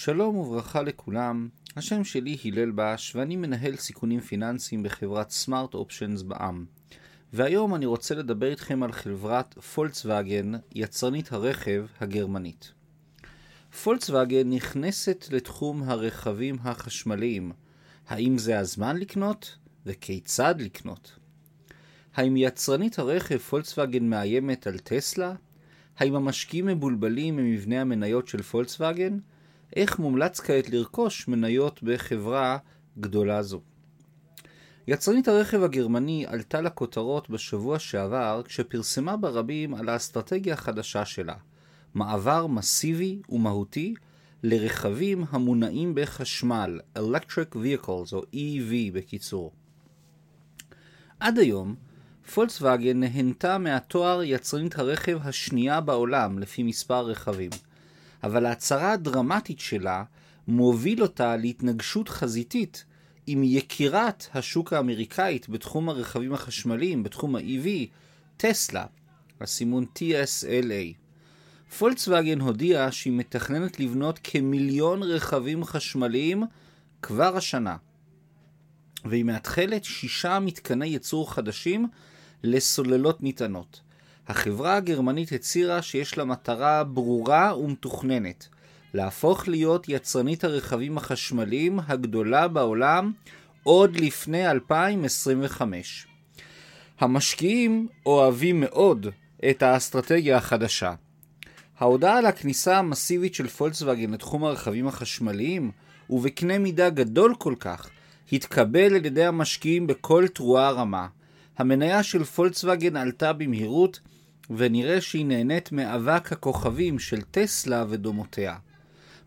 שלום וברכה לכולם, השם שלי הלל בש ואני מנהל סיכונים פיננסיים בחברת סמארט אופשנס בע"מ. והיום אני רוצה לדבר איתכם על חברת פולקסווגן, יצרנית הרכב הגרמנית. פולקסווגן נכנסת לתחום הרכבים החשמליים. האם זה הזמן לקנות? וכיצד לקנות? האם יצרנית הרכב פולקסווגן מאיימת על טסלה? האם המשקיעים מבולבלים ממבנה המניות של פולקסווגן? איך מומלץ כעת לרכוש מניות בחברה גדולה זו. יצרנית הרכב הגרמני עלתה לכותרות בשבוע שעבר כשפרסמה ברבים על האסטרטגיה החדשה שלה, מעבר מסיבי ומהותי לרכבים המונעים בחשמל, Electric Vehicles או EV בקיצור. עד היום, פולקסווגן נהנתה מהתואר יצרנית הרכב השנייה בעולם לפי מספר רכבים. אבל ההצהרה הדרמטית שלה מוביל אותה להתנגשות חזיתית עם יקירת השוק האמריקאית בתחום הרכבים החשמליים, בתחום ה-EV, טסלה, הסימון TSLA. פולקסווגן הודיעה שהיא מתכננת לבנות כמיליון רכבים חשמליים כבר השנה, והיא מאתחלת שישה מתקני ייצור חדשים לסוללות נטענות. החברה הגרמנית הצהירה שיש לה מטרה ברורה ומתוכננת, להפוך להיות יצרנית הרכבים החשמליים הגדולה בעולם עוד לפני 2025. המשקיעים אוהבים מאוד את האסטרטגיה החדשה. ההודעה על הכניסה המסיבית של פולקסווגן לתחום הרכבים החשמליים, ובקנה מידה גדול כל כך, התקבל על ידי המשקיעים בכל תרועה רמה. המניה של פולקסווגן עלתה במהירות, ונראה שהיא נהנית מאבק הכוכבים של טסלה ודומותיה.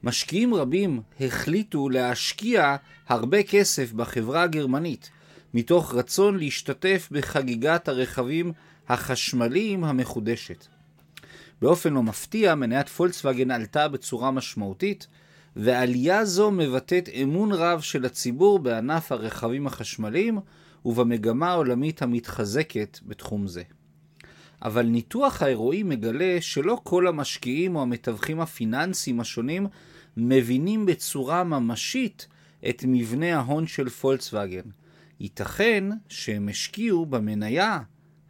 משקיעים רבים החליטו להשקיע הרבה כסף בחברה הגרמנית, מתוך רצון להשתתף בחגיגת הרכבים החשמליים המחודשת. באופן לא מפתיע, מניית פולקסווגן עלתה בצורה משמעותית, ועלייה זו מבטאת אמון רב של הציבור בענף הרכבים החשמליים ובמגמה העולמית המתחזקת בתחום זה. אבל ניתוח האירועים מגלה שלא כל המשקיעים או המתווכים הפיננסיים השונים מבינים בצורה ממשית את מבנה ההון של פולקסווגן. ייתכן שהם השקיעו במניה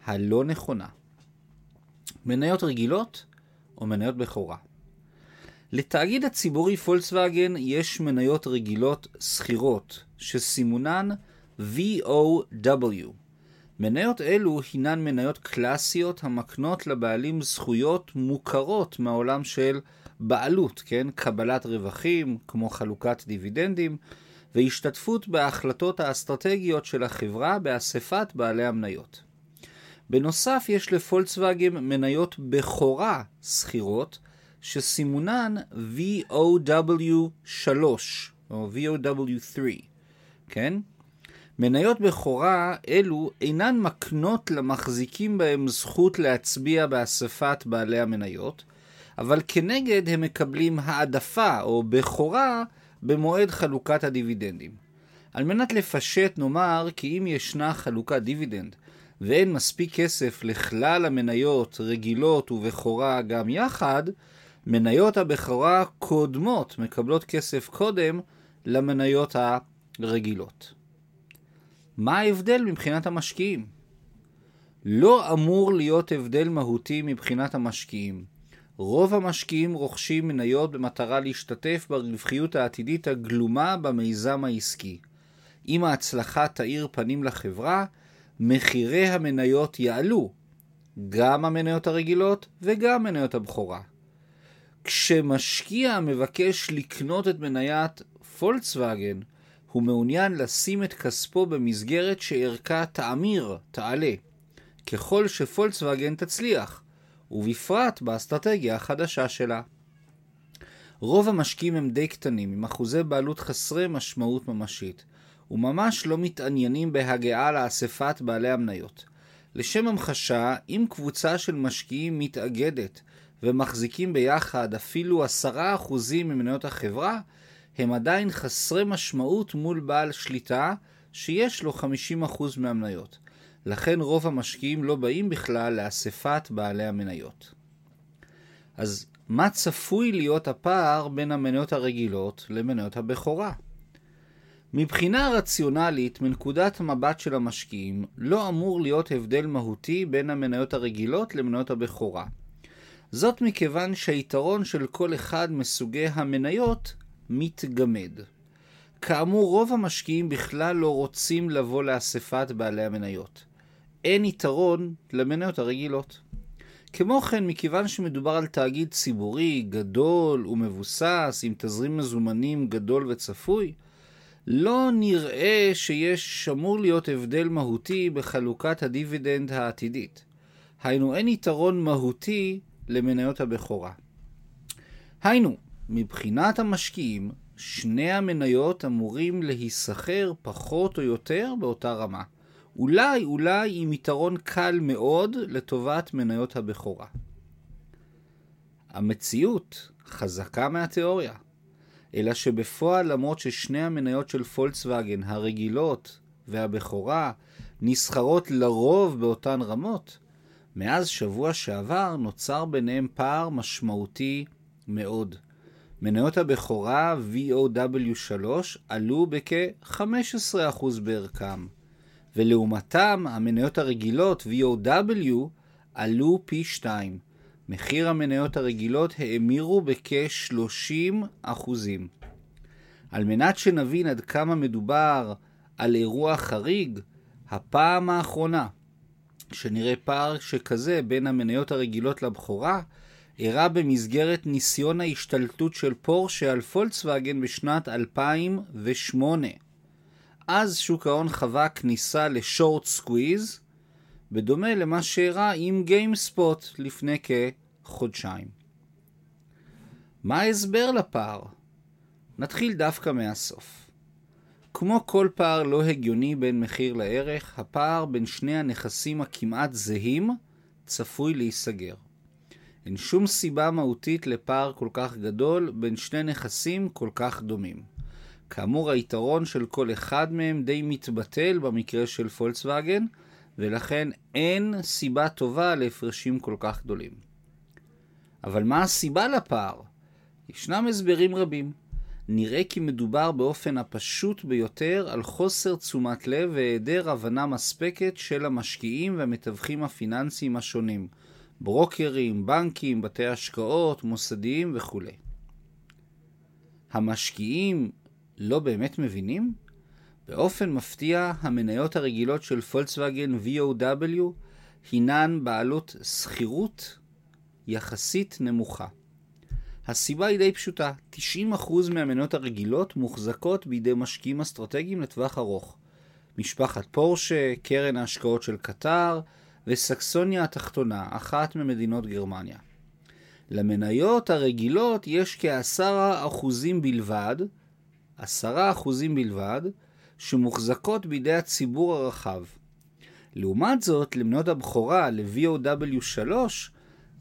הלא נכונה. מניות רגילות או מניות בכורה. לתאגיד הציבורי פולקסווגן יש מניות רגילות שכירות, שסימונן VOW, מניות אלו הינן מניות קלאסיות המקנות לבעלים זכויות מוכרות מהעולם של בעלות, כן? קבלת רווחים, כמו חלוקת דיבידנדים, והשתתפות בהחלטות האסטרטגיות של החברה באספת בעלי המניות. בנוסף, יש לפולקסווגן מניות בכורה שכירות, שסימונן VOW3 או VOW3, כן? מניות בכורה אלו אינן מקנות למחזיקים בהם זכות להצביע באספת בעלי המניות, אבל כנגד הם מקבלים העדפה או בכורה במועד חלוקת הדיבידנדים. על מנת לפשט נאמר כי אם ישנה חלוקת דיבידנד ואין מספיק כסף לכלל המניות רגילות ובכורה גם יחד, מניות הבכורה קודמות מקבלות כסף קודם למניות הרגילות. מה ההבדל מבחינת המשקיעים? לא אמור להיות הבדל מהותי מבחינת המשקיעים. רוב המשקיעים רוכשים מניות במטרה להשתתף ברווחיות העתידית הגלומה במיזם העסקי. אם ההצלחה תאיר פנים לחברה, מחירי המניות יעלו, גם המניות הרגילות וגם מניות הבכורה. כשמשקיע מבקש לקנות את מניית פולקסווגן, הוא מעוניין לשים את כספו במסגרת שערכה תאמיר, תעלה, ככל שפולקסווגן תצליח, ובפרט באסטרטגיה החדשה שלה. רוב המשקיעים הם די קטנים, עם אחוזי בעלות חסרי משמעות ממשית, וממש לא מתעניינים בהגעה לאספת בעלי המניות. לשם המחשה, אם קבוצה של משקיעים מתאגדת ומחזיקים ביחד אפילו עשרה אחוזים ממניות החברה, הם עדיין חסרי משמעות מול בעל שליטה שיש לו 50% מהמניות. לכן רוב המשקיעים לא באים בכלל לאספת בעלי המניות. אז מה צפוי להיות הפער בין המניות הרגילות למניות הבכורה? מבחינה רציונלית, מנקודת המבט של המשקיעים, לא אמור להיות הבדל מהותי בין המניות הרגילות למניות הבכורה. זאת מכיוון שהיתרון של כל אחד מסוגי המניות מתגמד. כאמור, רוב המשקיעים בכלל לא רוצים לבוא לאספת בעלי המניות. אין יתרון למניות הרגילות. כמו כן, מכיוון שמדובר על תאגיד ציבורי גדול ומבוסס, עם תזרים מזומנים גדול וצפוי, לא נראה שיש אמור להיות הבדל מהותי בחלוקת הדיבידנד העתידית. היינו, אין יתרון מהותי למניות הבכורה. היינו, מבחינת המשקיעים, שני המניות אמורים להיסחר פחות או יותר באותה רמה. אולי, אולי עם יתרון קל מאוד לטובת מניות הבכורה. המציאות חזקה מהתיאוריה, אלא שבפועל למרות ששני המניות של פולקסווגן הרגילות והבכורה נסחרות לרוב באותן רמות, מאז שבוע שעבר נוצר ביניהם פער משמעותי מאוד. מניות הבכורה VOW3 עלו בכ-15% בערכם, ולעומתם המניות הרגילות VOW עלו פי 2. מחיר המניות הרגילות האמירו בכ-30%. על מנת שנבין עד כמה מדובר על אירוע חריג, הפעם האחרונה שנראה פער שכזה בין המניות הרגילות לבכורה, אירע במסגרת ניסיון ההשתלטות של פורשה על פולקסווגן בשנת 2008. אז שוק ההון חווה כניסה ל short squeeze, בדומה למה שאירע עם GameStop לפני כחודשיים. מה ההסבר לפער? נתחיל דווקא מהסוף. כמו כל פער לא הגיוני בין מחיר לערך, הפער בין שני הנכסים הכמעט זהים צפוי להיסגר. אין שום סיבה מהותית לפער כל כך גדול בין שני נכסים כל כך דומים. כאמור, היתרון של כל אחד מהם די מתבטל במקרה של פולקסווגן, ולכן אין סיבה טובה להפרשים כל כך גדולים. אבל מה הסיבה לפער? ישנם הסברים רבים. נראה כי מדובר באופן הפשוט ביותר על חוסר תשומת לב והיעדר הבנה מספקת של המשקיעים והמתווכים הפיננסיים השונים, ברוקרים, בנקים, בתי השקעות, מוסדיים וכו'. המשקיעים לא באמת מבינים? באופן מפתיע, המניות הרגילות של פולקסווגן VOW הינן בעלות שכירות יחסית נמוכה. הסיבה היא די פשוטה, 90% מהמניות הרגילות מוחזקות בידי משקיעים אסטרטגיים לטווח ארוך. משפחת פורשה, קרן ההשקעות של קטר וסקסוניה התחתונה, אחת ממדינות גרמניה. למניות הרגילות יש כ-10% בלבד, 10% בלבד, שמוחזקות בידי הציבור הרחב. לעומת זאת, למניות הבכורה, ל-VOW3,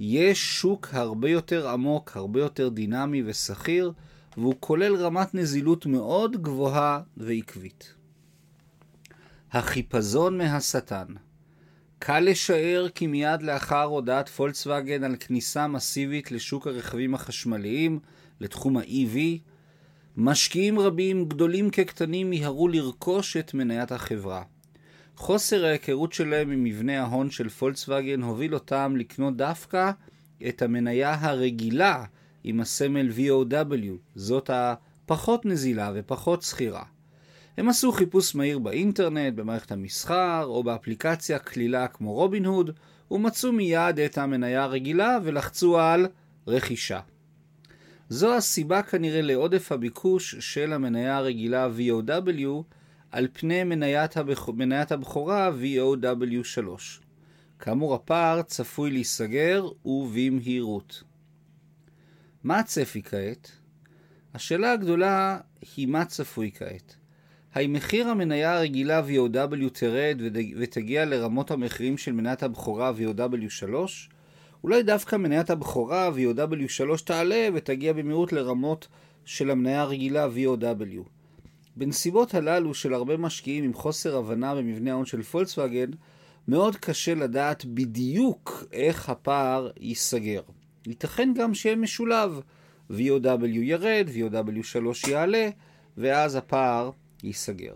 יש שוק הרבה יותר עמוק, הרבה יותר דינמי וסחיר, והוא כולל רמת נזילות מאוד גבוהה ועקבית. החיפזון מהשטן קל לשער כי מיד לאחר הודעת פולקסווגן על כניסה מסיבית לשוק הרכבים החשמליים, לתחום ה-EV, משקיעים רבים, גדולים כקטנים, מיהרו לרכוש את מניית החברה. חוסר ההיכרות שלהם עם מבנה ההון של פולקסווגן הוביל אותם לקנות דווקא את המניה הרגילה עם הסמל VOW, זאת הפחות נזילה ופחות שכירה. הם עשו חיפוש מהיר באינטרנט, במערכת המסחר או באפליקציה כלילה כמו רובין הוד, ומצאו מיד את המניה הרגילה ולחצו על רכישה. זו הסיבה כנראה לעודף הביקוש של המניה הרגילה VOW על פני מניית, הבכ... מניית הבכורה VOW3. כאמור הפער צפוי להיסגר ובמהירות. מה הצפי כעת? השאלה הגדולה היא מה צפוי כעת. האם מחיר המניה הרגילה VOW תרד ותגיע לרמות המחירים של מניית הבכורה VOW3? אולי דווקא מניית הבכורה VOW3 תעלה ותגיע במהירות לרמות של המניה הרגילה VOW. בנסיבות הללו של הרבה משקיעים עם חוסר הבנה במבנה ההון של פולקסווגן, מאוד קשה לדעת בדיוק איך הפער ייסגר. ייתכן גם שיהיה משולב. VOW ירד, VOW3 יעלה, ואז הפער ייסגר.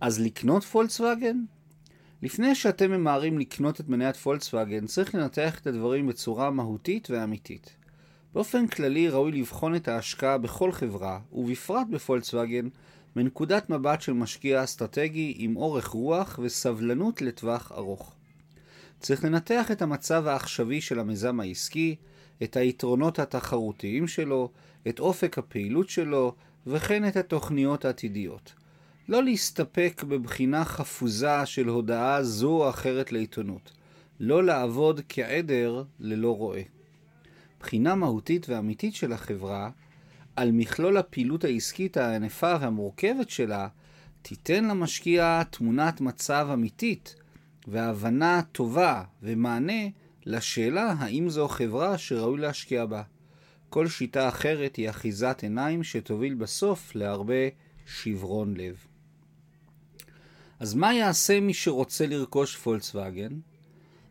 אז לקנות פולקסווגן? לפני שאתם ממהרים לקנות את מניית פולקסווגן, צריך לנתח את הדברים בצורה מהותית ואמיתית. באופן כללי ראוי לבחון את ההשקעה בכל חברה, ובפרט בפולקסווגן, מנקודת מבט של משקיע אסטרטגי עם אורך רוח וסבלנות לטווח ארוך. צריך לנתח את המצב העכשווי של המיזם העסקי, את היתרונות התחרותיים שלו, את אופק הפעילות שלו, וכן את התוכניות העתידיות. לא להסתפק בבחינה חפוזה של הודעה זו או אחרת לעיתונות. לא לעבוד כעדר ללא רועה. בחינה מהותית ואמיתית של החברה, על מכלול הפעילות העסקית הענפה והמורכבת שלה, תיתן למשקיע תמונת מצב אמיתית והבנה טובה ומענה לשאלה האם זו חברה שראוי להשקיע בה. כל שיטה אחרת היא אחיזת עיניים שתוביל בסוף להרבה שברון לב. אז מה יעשה מי שרוצה לרכוש פולקסווגן?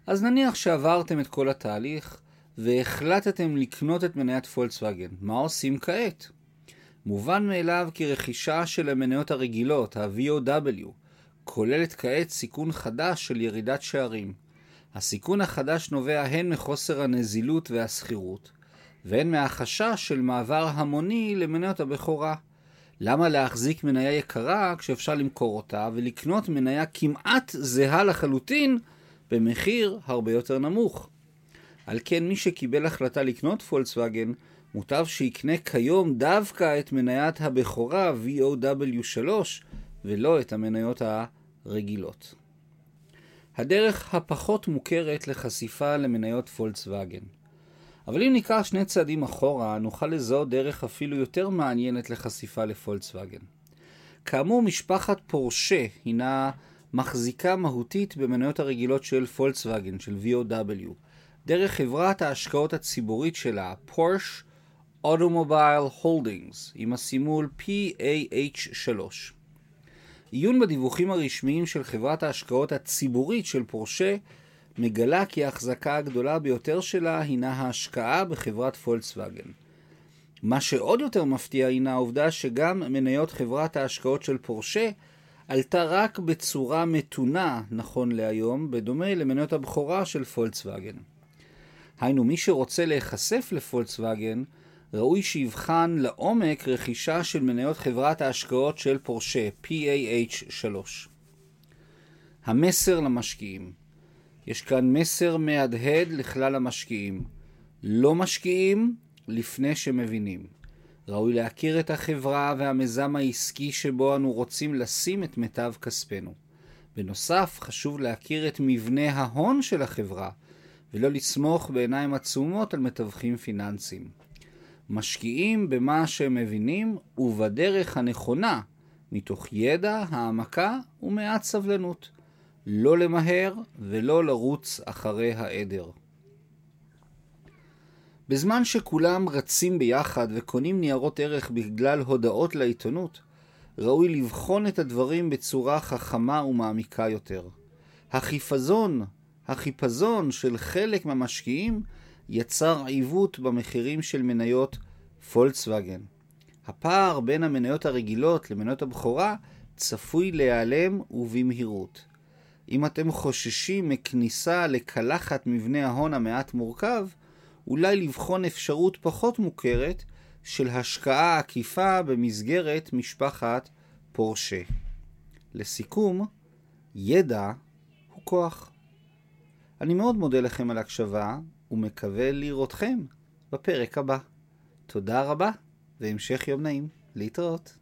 אז נניח שעברתם את כל התהליך והחלטתם לקנות את מניית פולקסווגן. מה עושים כעת? מובן מאליו כי רכישה של המניות הרגילות, ה-VOW, כוללת כעת סיכון חדש של ירידת שערים. הסיכון החדש נובע הן מחוסר הנזילות והשכירות, והן מהחשש של מעבר המוני למניות הבכורה. למה להחזיק מניה יקרה כשאפשר למכור אותה ולקנות מניה כמעט זהה לחלוטין במחיר הרבה יותר נמוך? על כן מי שקיבל החלטה לקנות פולקסווגן, מוטב שיקנה כיום דווקא את מניית הבכורה VOW3 ולא את המניות הרגילות. הדרך הפחות מוכרת לחשיפה למניות פולקסווגן. אבל אם ניקח שני צעדים אחורה, נוכל לזהות דרך אפילו יותר מעניינת לחשיפה לפולקסווגן. כאמור, משפחת פורשה הינה מחזיקה מהותית במניות הרגילות של פולקסווגן, של VOW, דרך חברת ההשקעות הציבורית שלה, Porsche Automobil Holdings, עם הסימול PAH3. עיון בדיווחים הרשמיים של חברת ההשקעות הציבורית של פורשה מגלה כי ההחזקה הגדולה ביותר שלה הינה ההשקעה בחברת פולקסווגן. מה שעוד יותר מפתיע הינה העובדה שגם מניות חברת ההשקעות של פורשה עלתה רק בצורה מתונה, נכון להיום, בדומה למניות הבכורה של פולקסווגן. היינו, מי שרוצה להיחשף לפולקסווגן, ראוי שיבחן לעומק רכישה של מניות חברת ההשקעות של פורשה, PAH3. המסר למשקיעים יש כאן מסר מהדהד לכלל המשקיעים. לא משקיעים לפני שמבינים. ראוי להכיר את החברה והמיזם העסקי שבו אנו רוצים לשים את מיטב כספנו. בנוסף, חשוב להכיר את מבנה ההון של החברה, ולא לסמוך בעיניים עצומות על מתווכים פיננסיים. משקיעים במה שהם מבינים ובדרך הנכונה, מתוך ידע, העמקה ומעט סבלנות. לא למהר ולא לרוץ אחרי העדר. בזמן שכולם רצים ביחד וקונים ניירות ערך בגלל הודעות לעיתונות, ראוי לבחון את הדברים בצורה חכמה ומעמיקה יותר. החיפזון, החיפזון של חלק מהמשקיעים יצר עיוות במחירים של מניות פולקסווגן. הפער בין המניות הרגילות למניות הבכורה צפוי להיעלם ובמהירות. אם אתם חוששים מכניסה לקלחת מבנה ההון המעט מורכב, אולי לבחון אפשרות פחות מוכרת של השקעה עקיפה במסגרת משפחת פורשה. לסיכום, ידע הוא כוח. אני מאוד מודה לכם על הקשבה ומקווה לראותכם בפרק הבא. תודה רבה והמשך יום נעים. להתראות.